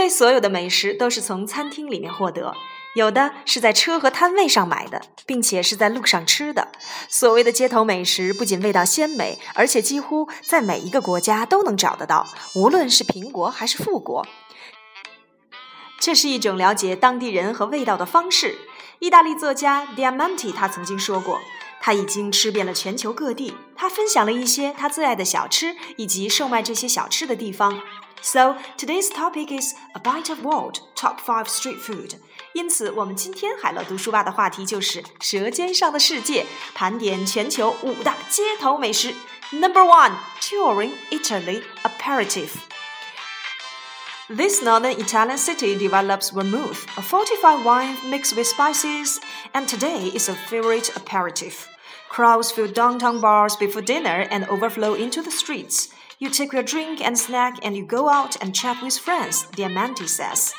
非所有的美食都是从餐厅里面获得，有的是在车和摊位上买的，并且是在路上吃的。所谓的街头美食不仅味道鲜美，而且几乎在每一个国家都能找得到，无论是贫国还是富国。这是一种了解当地人和味道的方式。意大利作家 Diamanti 他曾经说过。他已经吃遍了全球各地。他分享了一些他最爱的小吃以及售卖这些小吃的地方。So today's topic is a bite of world top five street food。因此，我们今天海乐读书吧的话题就是《舌尖上的世界》，盘点全球五大街头美食。Number one, touring Italy aperitif. This northern Italian city develops vermouth, a fortified wine mixed with spices, and today is a favorite aperitif. Crowds fill downtown bars before dinner and overflow into the streets. You take your drink and snack and you go out and chat with friends, Diamante says.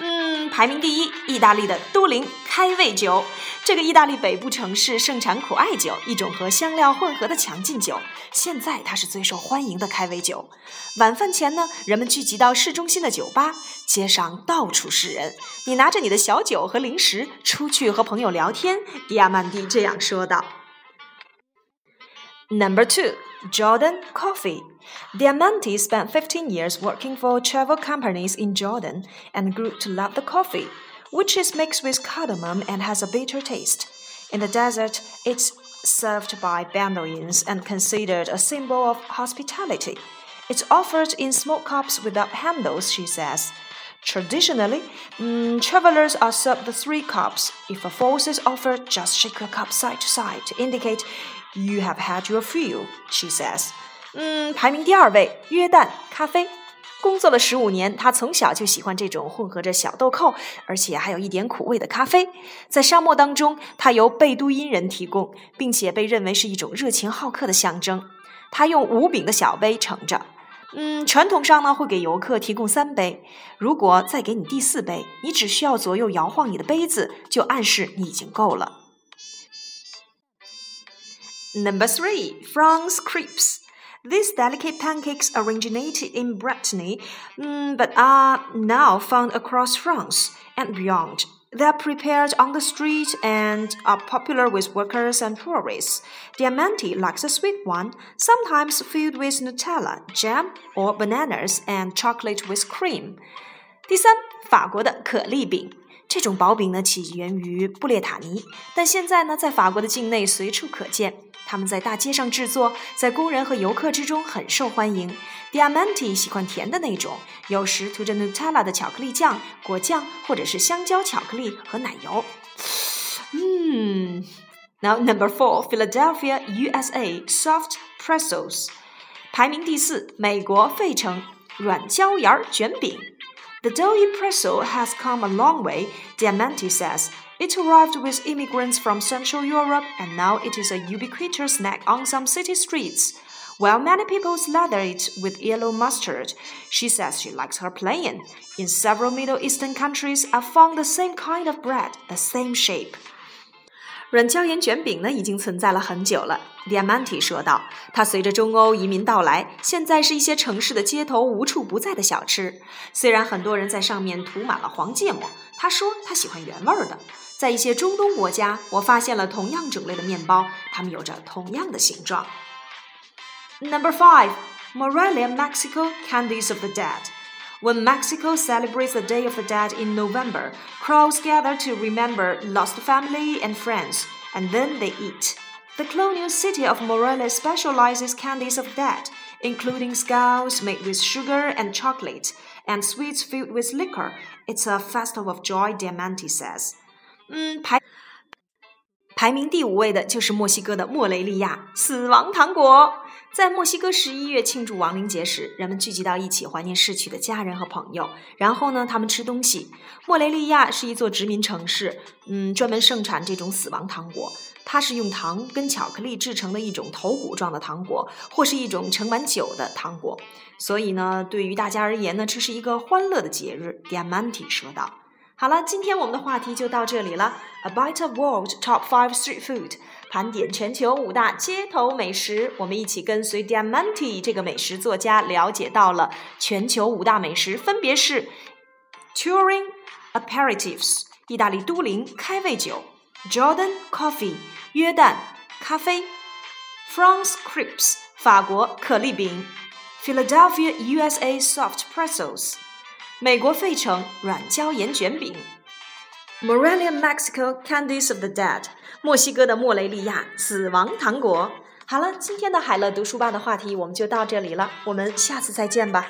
嗯，排名第一，意大利的都灵开胃酒。这个意大利北部城市盛产苦艾酒，一种和香料混合的强劲酒。现在它是最受欢迎的开胃酒。晚饭前呢，人们聚集到市中心的酒吧，街上到处是人。你拿着你的小酒和零食出去和朋友聊天。迪亚曼蒂这样说道。Number two, Jordan Coffee. Diamante spent 15 years working for travel companies in Jordan and grew to love the coffee, which is mixed with cardamom and has a bitter taste. In the desert, it's served by Bedouins and considered a symbol of hospitality. It's offered in small cups without handles, she says. Traditionally, mm, travelers are served the three cups. If a fourth is offered, just shake the cup side to side to indicate you have had your fill, she says. 嗯，排名第二位，约旦咖啡。工作了十五年，他从小就喜欢这种混合着小豆蔻，而且还有一点苦味的咖啡。在沙漠当中，它由贝都因人提供，并且被认为是一种热情好客的象征。他用五柄的小杯盛着。嗯，传统上呢会给游客提供三杯。如果再给你第四杯，你只需要左右摇晃你的杯子，就暗示你已经够了。Number three, France crepes. These delicate pancakes originated in Brittany, mm, but are now found across France and beyond. They are prepared on the street and are popular with workers and tourists. Diamante likes a sweet one, sometimes filled with Nutella, jam, or bananas and chocolate with cream. 第三，法国的可丽饼。 这种薄饼呢，起源于布列塔尼，但现在呢，在法国的境内随处可见。他们在大街上制作，在工人和游客之中很受欢迎。Diamante 喜欢甜的那种，有时涂着 Nutella 的巧克力酱、果酱，或者是香蕉巧克力和奶油。嗯，Now number four, Philadelphia, USA, soft pretzels，排名第四，美国费城软椒盐卷饼。The doughy pretzel has come a long way, Diamante says. It arrived with immigrants from Central Europe and now it is a ubiquitous snack on some city streets. While many people slather it with yellow mustard, she says she likes her plain. In several Middle Eastern countries, I found the same kind of bread, the same shape. 软椒盐卷饼呢，已经存在了很久了。Diamante 说道：“它随着中欧移民到来，现在是一些城市的街头无处不在的小吃。虽然很多人在上面涂满了黄芥末，他说他喜欢原味儿的。在一些中东国家，我发现了同样种类的面包，它们有着同样的形状。” Number five, Morelia, Mexico, candies of the dead. When Mexico celebrates the Day of the Dead in November, crowds gather to remember lost family and friends, and then they eat. The colonial city of Morelia specializes candies of dead, including skulls made with sugar and chocolate, and sweets filled with liquor. It's a festival of joy, Diamante says. 嗯，排排名第五位的就是墨西哥的莫雷利亚死亡糖果。 在墨西哥十一月庆祝亡灵节时，人们聚集到一起怀念逝去的家人和朋友。然后呢，他们吃东西。莫雷利亚是一座殖民城市，嗯，专门盛产这种死亡糖果。它是用糖跟巧克力制成的一种头骨状的糖果，或是一种盛满酒的糖果。所以呢，对于大家而言呢，这是一个欢乐的节日。Diamante 说道。好了，今天我们的话题就到这里了。A bite of world top five street food，盘点全球五大街头美食。我们一起跟随 Diamante 这个美食作家，了解到了全球五大美食，分别是 Turin aperitifs，意大利都灵开胃酒；Jordan coffee，约旦咖啡；France crepes，法国可丽饼；Philadelphia USA soft pretzels， 美国费城软椒盐卷饼；Morelia Mexico candies of the dead，墨西哥的莫雷利亚死亡糖果。好了，今天的海乐读书吧的话题我们就到这里了，我们下次再见吧。